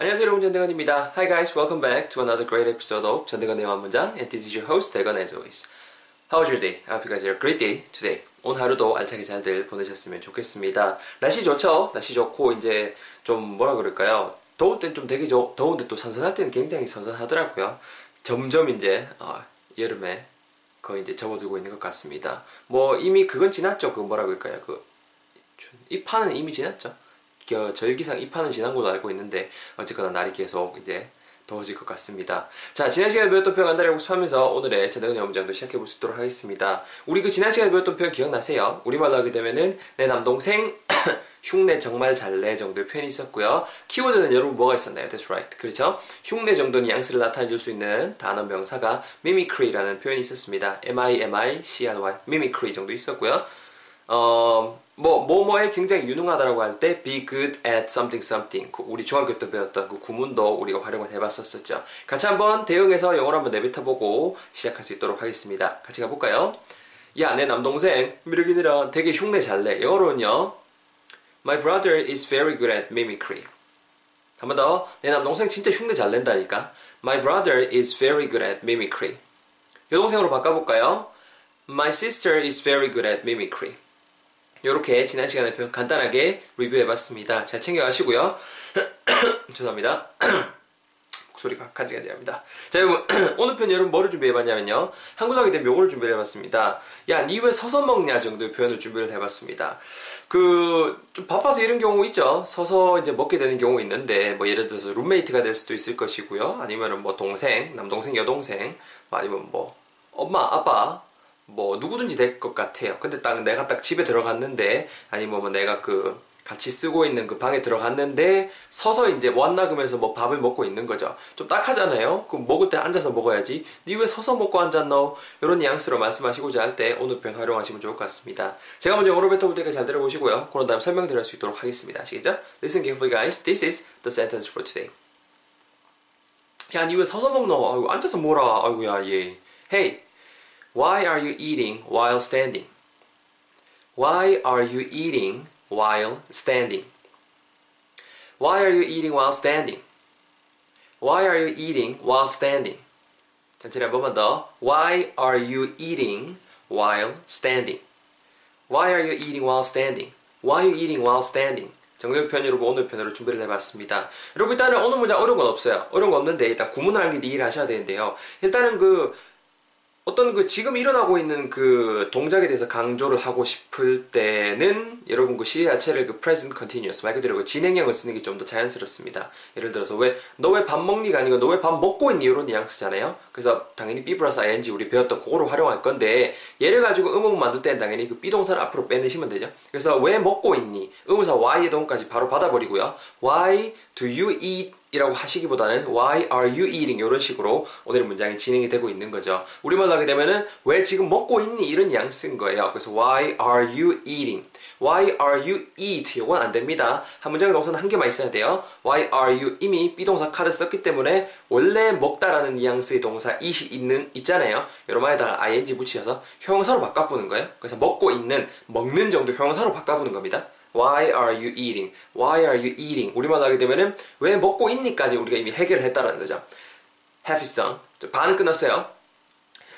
안녕하세요 여러분 전대건입니다. Hi guys, welcome back to another great episode of 전대건의 완문장 and this is your host 대건 as always. How was your day? I hope you guys had a great day today. 오늘 하루도 알차게 잘들 보내셨으면 좋겠습니다. 날씨 좋죠? 날씨 좋고 이제 좀 뭐라 그럴까요? 더울 땐 좀 되게 조, 더운데 또 선선할 때는 굉장히 선선하더라고요. 점점 이제 어, 여름에 거의 이제 접어들고 있는 것 같습니다. 뭐 이미 그건 지났죠. 그 뭐라 그럴까요? 그 입하는 이미 지났죠. 그 절기상 입하는 지난 걸로 알고 있는데 어쨌거나 날이 계속 이제 더워질 것 같습니다. 자, 지난 시간에 배웠던 표현 간단히 복습하면서 오늘의 제대로 영문장도 시작해 볼 수 있도록 하겠습니다. 우리 그 지난 시간에 배웠던 표현 기억나세요? 우리말로 하게 되면은 내 남동생 흉내 정말 잘내 정도의 표현이 있었고요. 키워드는 여러분 뭐가 있었나요? That's right. 그렇죠? 흉내 정도 뉘앙스를 나타내 줄 수 있는 단어 명사가 mimicry라는 표현이 있었습니다. M-I-M-I-C-R-Y mimicry 정도 있었고요. 어, 뭐, 뭐뭐에 굉장히 유능하다라고 할 때 be good at something something. 우리 중학교 때 배웠던 그 구문도 우리가 활용을 해봤었었죠. 같이 한번 대응해서 영어로 한번 내뱉어보고 시작할 수 있도록 하겠습니다. 같이 가볼까요? 야, 내 남동생, 미르기니라 되게 흉내 잘 내. 영어로는요. My brother is very good at mimicry. 한 번 더. 내 남동생 진짜 흉내 잘 낸다니까. My brother is very good at mimicry. 여동생으로 바꿔볼까요? My sister is very good at mimicry. 이렇게 지난 시간에 간단하게 리뷰해봤습니다. 잘 챙겨가시고요. 죄송합니다. 목소리가 간지간지합니다. 자, 여러분 오늘 편 여러분 뭐를 준비해봤냐면요. 한국어 하게 된 요거를 준비해봤습니다. 야, 니 왜 서서 먹냐 정도의 표현을 준비를 해봤습니다. 그 좀 바빠서 이런 경우 있죠. 서서 이제 먹게 되는 경우 있는데 뭐 예를 들어서 룸메이트가 될 수도 있을 것이고요. 아니면은 뭐 동생, 남동생, 여동생, 뭐 아니면 뭐 엄마, 아빠 뭐 누구든지 될 것 같아요. 근데 딱 내가 딱 집에 들어갔는데 아니면 뭐 내가 그 같이 쓰고 있는 그 방에 들어갔는데 서서 이제 완나그면서 뭐 밥을 먹고 있는 거죠. 좀 딱하잖아요. 그럼 먹을 때 앉아서 먹어야지. 니 왜 서서 먹고 앉았노? 이런 뉘앙스로 말씀하시고자 할 때 오늘 표현 활용하시면 좋을 것 같습니다. 제가 먼저 영어로 뱉어볼 테니까 잘 들어보시고요. 그런 다음 설명드릴 수 있도록 하겠습니다. 아시겠죠? Listen carefully guys. This is the sentence for today. 야, 니 왜 서서 먹노? 아이고, 앉아서 뭐라. 아이고야, 얘. Hey, why are you eating while standing? Why are you eating while standing? Why are you eating while standing? Why are you eating while standing? 천천히 한 번만 더. Why are you eating while standing? Why are you eating while standing? Why are you eating while standing? 정답 표현 여러분 오늘 편으로 준비를 해봤습니다. 여러분 일단은 오늘 문장 어려운 건 없어요. 어려운 건 없는데 일단 구문을 게 이해를 하셔야 되는데요. 일단은 그 어떤 그 지금 일어나고 있는 그 동작에 대해서 강조를 하고 싶을 때는 여러분 그 시제 자체를 그 present continuous 말 그대로 그 진행형을 쓰는 게 좀 더 자연스럽습니다. 예를 들어서 왜 너 왜 밥 먹니가 아니고 너 왜 밥 먹고 있니 이런 뉘앙스잖아요. 그래서 당연히 be 플러스 ing 우리 배웠던 그거로 활용할 건데 얘를 가지고 의문 만들 때는 당연히 그 비동사를 앞으로 빼내시면 되죠. 그래서 왜 먹고 있니? 의문사 why의 동까지 바로 받아버리고요. Why do you eat 이라고 하시기보다는 why are you eating 이런 식으로 오늘 문장이 진행이 되고 있는 거죠. 우리말로 하게 되면은 왜 지금 먹고 있니 이런 양쓰인 거예요. 그래서 why are you eating? Why are you eat? 이건 안 됩니다. 한 문장의 동사는 한 개만 있어야 돼요. Why are you 이미 비동사 카드 썼기 때문에 원래 먹다라는 뉘앙스의 동사 it이 있는 있잖아요. 여러 말에다가 ing 붙이셔서 형용사로 바꿔보는 거예요. 그래서 먹고 있는 먹는 정도 형용사로 바꿔보는 겁니다. Why are you eating? Why are you eating? 우리말 하게 되면은 왜 먹고 있니까지 우리가 이미 해결을 했다라는 거죠. Have is done. 반은 끝났어요.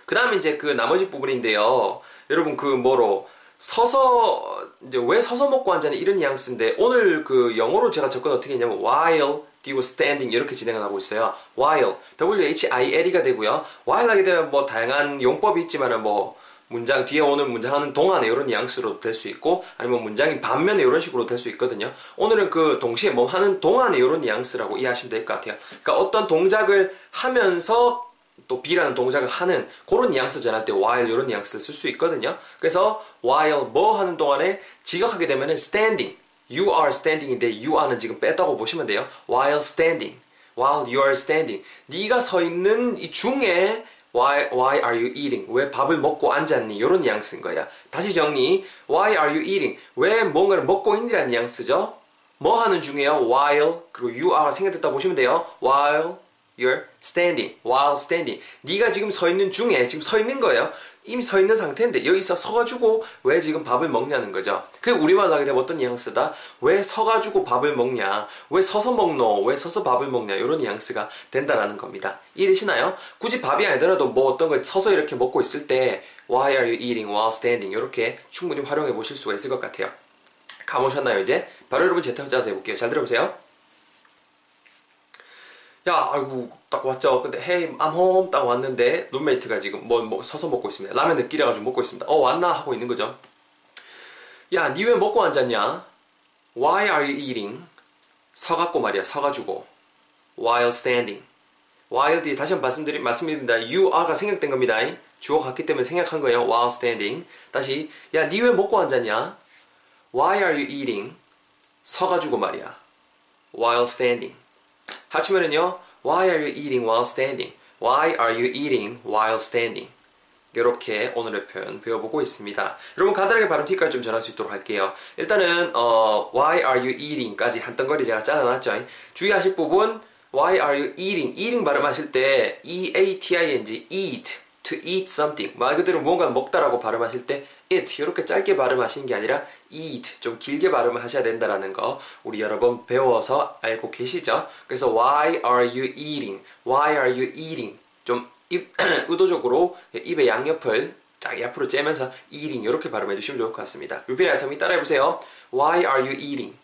그 다음에 이제 그 나머지 부분인데요. 여러분 그 뭐로 서서 이제 왜 서서 먹고 앉아는 이런 뉘앙스인데 오늘 그 영어로 제가 접근 어떻게 했냐면 while 그리고 standing 이렇게 진행을 하고 있어요. while W-H-I-L이가 되고요. while 하게 되면 뭐 다양한 용법이 있지만은 뭐 문장 뒤에 오는 문장 하는 동안에 이런 뉘앙스로 될수 있고 아니면 문장이 반면에 이런 식으로 될 수 있거든요. 오늘은 그 동시에 뭐 하는 동안에 이런 뉘앙스라고 이해하시면 될 것 같아요. 그러니까 어떤 동작을 하면서 또 B라는 동작을 하는 그런 뉘앙스 전할 때 while 이런 뉘앙스를 쓸 수 있거든요. 그래서 while 뭐 하는 동안에 지각하게 되면은 standing you are standing인데 you are는 지금 뺐다고 보시면 돼요. while standing while you are standing 네가 서 있는 이 중에 Why, why are you eating? 왜 밥을 먹고 앉았니? 이런 뉘앙스인 거야. 다시 정리. Why are you eating? 왜 뭔가를 먹고 있니라는 뉘앙스죠. 뭐 하는 중이에요? While 그리고 you are 생략됐다 보시면 돼요. While you're standing. While standing. 네가 지금 서 있는 중에 지금 서 있는 거예요. 이미 서 있는 상태인데 여기서 서가지고 왜 지금 밥을 먹냐는 거죠. 그 우리말로 하게 되면 어떤 뉘앙스다? 왜 서가지고 밥을 먹냐? 왜 서서 먹노? 왜 서서 밥을 먹냐? 이런 뉘앙스가 된다라는 겁니다. 이해되시나요? 굳이 밥이 아니더라도 뭐 어떤 걸 서서 이렇게 먹고 있을 때 Why are you eating while standing? 이렇게 충분히 활용해 보실 수가 있을 것 같아요. 감오셨나요 이제? 바로 여러분 제타 짜서 해볼게요. 잘 들어보세요. 야, 아이고, 딱 왔죠. 근데, hey, I'm home. 딱 왔는데, 룸메이트가 지금 뭐, 뭐, 서서 먹고 있습니다. 라면 느끼래가지고 먹고 있습니다. 어, 왔나? 하고 있는 거죠. 야, 니 왜 먹고 앉았냐? Why are you eating? 서갖고 말이야, 서가지고. While standing. while 뒤에 다시 한번 말씀드립니다. you are가 생략된 겁니다. 주어 같기 때문에 생략한 거예요. while standing. 다시, 야, 니 왜 먹고 앉았냐? Why are you eating? 서가지고 말이야. While standing. 합치면은요. Why are you eating while standing? Why are you eating while standing? 이렇게 오늘의 표현 배워보고 있습니다. 여러분 간단하게 발음 팁까지 좀 전할 수 있도록 할게요. 일단은 어, Why are you eating까지 한 덩거리 제가 잘라놨죠. 주의하실 부분 Why are you eating? eating 발음하실 때 E-A-T-I-N-G eat to eat something 말 그대로 무언가를 먹다라고 발음하실 때 it 이렇게 짧게 발음하시는 게 아니라 eat 좀 길게 발음을 하셔야 된다라는 거 우리 여러 번 배워서 알고 계시죠? 그래서 why are you eating? why are you eating? 좀 입, 의도적으로 입의 양옆을 쫙 옆으로 째면서 eating 이렇게 발음해 주시면 좋을 것 같습니다. after me 따라해 보세요. why are you eating?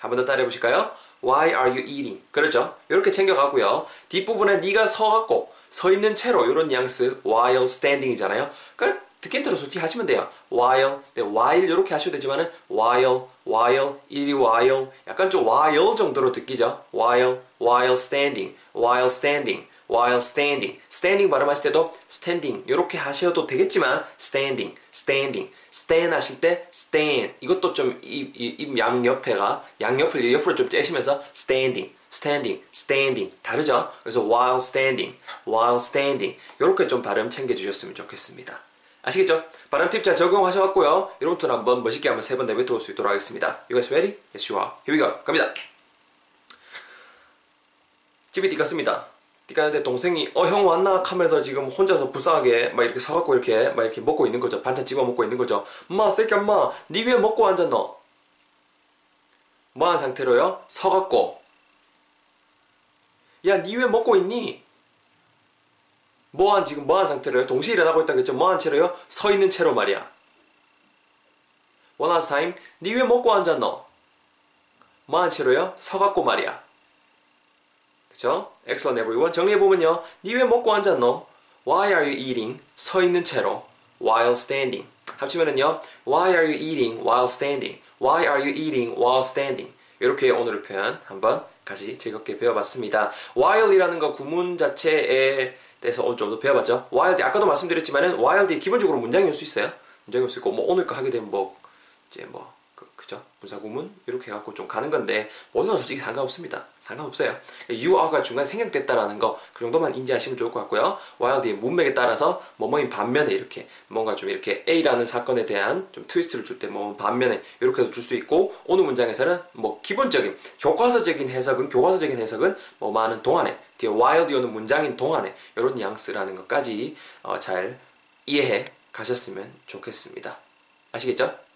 한 번 더 따라해 보실까요? why are you eating? 그렇죠? 이렇게 챙겨가고요. 뒷부분에 네가 서갖고 서 있는 채로 이런 뉘앙스 while standing이잖아요. 그러니까 듣긴 들어 솔직히 하시면 돼요. while, 네, while 이렇게 하셔도 되지만은 while, while, 이리 while 약간 좀 while 정도로 듣기죠. while, while standing, while standing, while standing. standing 발음하실 때도 standing 이렇게 하셔도 되겠지만 standing, standing, stand 하실 때 stand 이것도 좀입 양옆에가 양옆을 옆으로 좀 째시면서 standing standing, standing 다르죠? 그래서 while standing, while standing 이렇게 좀 발음 챙겨주셨으면 좋겠습니다. 아시겠죠? 발음 팁 잘 적용하셔갖고요. 여러분들 한번 멋있게 한번 세 번 내뱉어 수 있도록 하겠습니다. You guys ready? Yes, you are. Here we go. 갑니다. 집이 띠갔습니다. 띠갔는데 동생이 어 형 왔나 하면서 지금 혼자서 불쌍하게 막 이렇게 사갖고 이렇게 막 이렇게 먹고 있는 거죠. 반찬 집어 먹고 있는 거죠. 엄마 새끼 엄마 니 위에 먹고 앉았노? 뭐한 상태로요? 서갖고 야, 니 왜 먹고 있니? 뭐한 지금 뭐한 상태로요? 동시에 일어나고 있다 그랬죠? 뭐한 채로요? 서 있는 채로 말이야. One last time. 니 왜 먹고 앉았노? 뭐한 채로요? 서갖고 말이야. 그쵸? Excellent everyone. 정리해보면요. 니 왜 먹고 앉았노? Why are you eating? 서 있는 채로. While standing. 합치면은요. Why are you eating while standing? Why are you eating while standing? 이렇게 오늘의 표현 한번 같이 즐겁게 배워봤습니다. while이라는 거 구문 자체에 대해서 좀더 배워봤죠. while 아까도 말씀드렸지만은 while 기본적으로 문장이 올수 있어요. 문장이 올수 있고 뭐 오늘 거 하게 되면 뭐 이제 뭐 그죠? 분사 구문 이렇게 해갖고 좀 가는 건데 모든 건 솔직히 상관없습니다. 상관없어요. you are가 중간에 생략됐다라는 거 그 정도만 인지하시면 좋을 것 같고요. while 뒤에 문맥에 따라서 뭐뭐인 반면에 이렇게 뭔가 좀 이렇게 A라는 사건에 대한 좀 트위스트를 줄 때 뭐 반면에 이렇게도 줄 수 있고 오늘 문장에서는 뭐 기본적인 교과서적인 해석은 교과서적인 해석은 뭐 많은 동안에 뒤에 while 오는 문장인 동안에 이런 뉘앙스라는 것까지 어, 잘 이해해 가셨으면 좋겠습니다. 아시겠죠?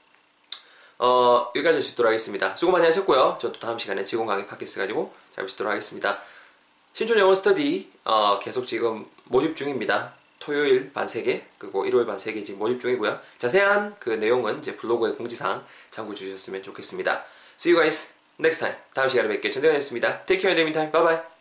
어, 여기까지 있도록 하겠습니다. 수고 많이 하셨고요. 저도 다음 시간에 직원 강의 팟캐스트 가지고 잘 뵙도록 하겠습니다. 신촌 영어 스터디 어, 계속 지금 모집 중입니다. 토요일 반 3개, 그리고 일요일 반 3개 지금 모집 중이고요. 자세한 그 내용은 제 블로그에 공지사항 참고 주셨으면 좋겠습니다. See you guys next time. 다음 시간에 뵙게 전대현이었습니다. Take care in the meantime. Bye bye.